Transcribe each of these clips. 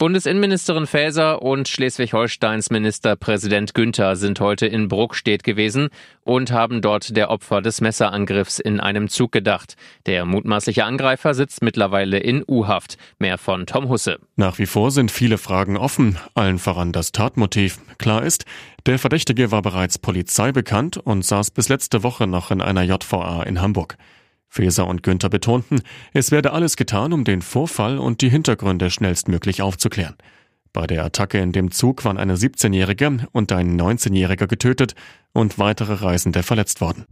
Bundesinnenministerin Faeser und Schleswig-Holsteins Ministerpräsident Günther sind heute in Bruckstedt gewesen und haben dort der Opfer des Messerangriffs in einem Zug gedacht. Der mutmaßliche Angreifer sitzt mittlerweile in U-Haft. Mehr von Tom Husse. Nach wie vor sind viele Fragen offen, allen voran das Tatmotiv. Klar ist, der Verdächtige war bereits Polizei bekannt und saß bis letzte Woche noch in einer JVA in Hamburg. Feser und Günther betonten, es werde alles getan, um den Vorfall und die Hintergründe schnellstmöglich aufzuklären. Bei der Attacke in dem Zug waren eine 17-Jährige und ein 19-Jähriger getötet und weitere Reisende verletzt worden.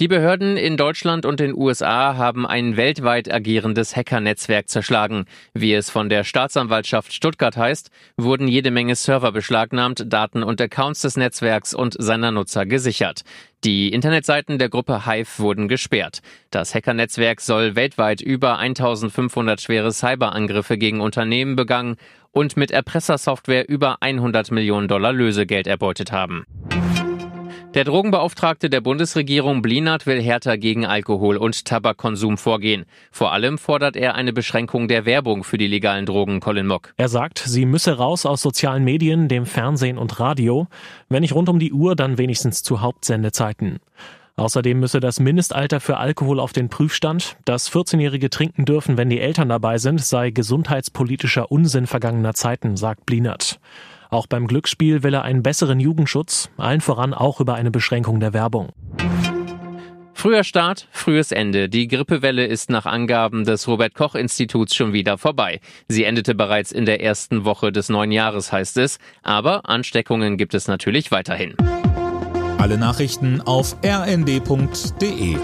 Die Behörden in Deutschland und den USA haben ein weltweit agierendes Hackernetzwerk zerschlagen. Wie es von der Staatsanwaltschaft Stuttgart heißt, wurden jede Menge Server beschlagnahmt, Daten und Accounts des Netzwerks und seiner Nutzer gesichert. Die Internetseiten der Gruppe Hive wurden gesperrt. Das Hackernetzwerk soll weltweit über 1500 schwere Cyberangriffe gegen Unternehmen begangen und mit Erpressersoftware über 100 Millionen Dollar Lösegeld erbeutet haben. Der Drogenbeauftragte der Bundesregierung Blinert will härter gegen Alkohol- und Tabakkonsum vorgehen. Vor allem fordert er eine Beschränkung der Werbung für die legalen Drogen, Colin Mock. Er sagt, sie müsse raus aus sozialen Medien, dem Fernsehen und Radio. Wenn nicht rund um die Uhr, dann wenigstens zu Hauptsendezeiten. Außerdem müsse das Mindestalter für Alkohol auf den Prüfstand. Dass 14-Jährige trinken dürfen, wenn die Eltern dabei sind, sei gesundheitspolitischer Unsinn vergangener Zeiten, sagt Blinert. Auch beim Glücksspiel will er einen besseren Jugendschutz, allen voran auch über eine Beschränkung der Werbung. Früher Start, frühes Ende. Die Grippewelle ist nach Angaben des Robert Koch Instituts schon wieder vorbei. Sie endete bereits in der ersten Woche des neuen Jahres, heißt es. Aber Ansteckungen gibt es natürlich weiterhin. Alle Nachrichten auf rnd.de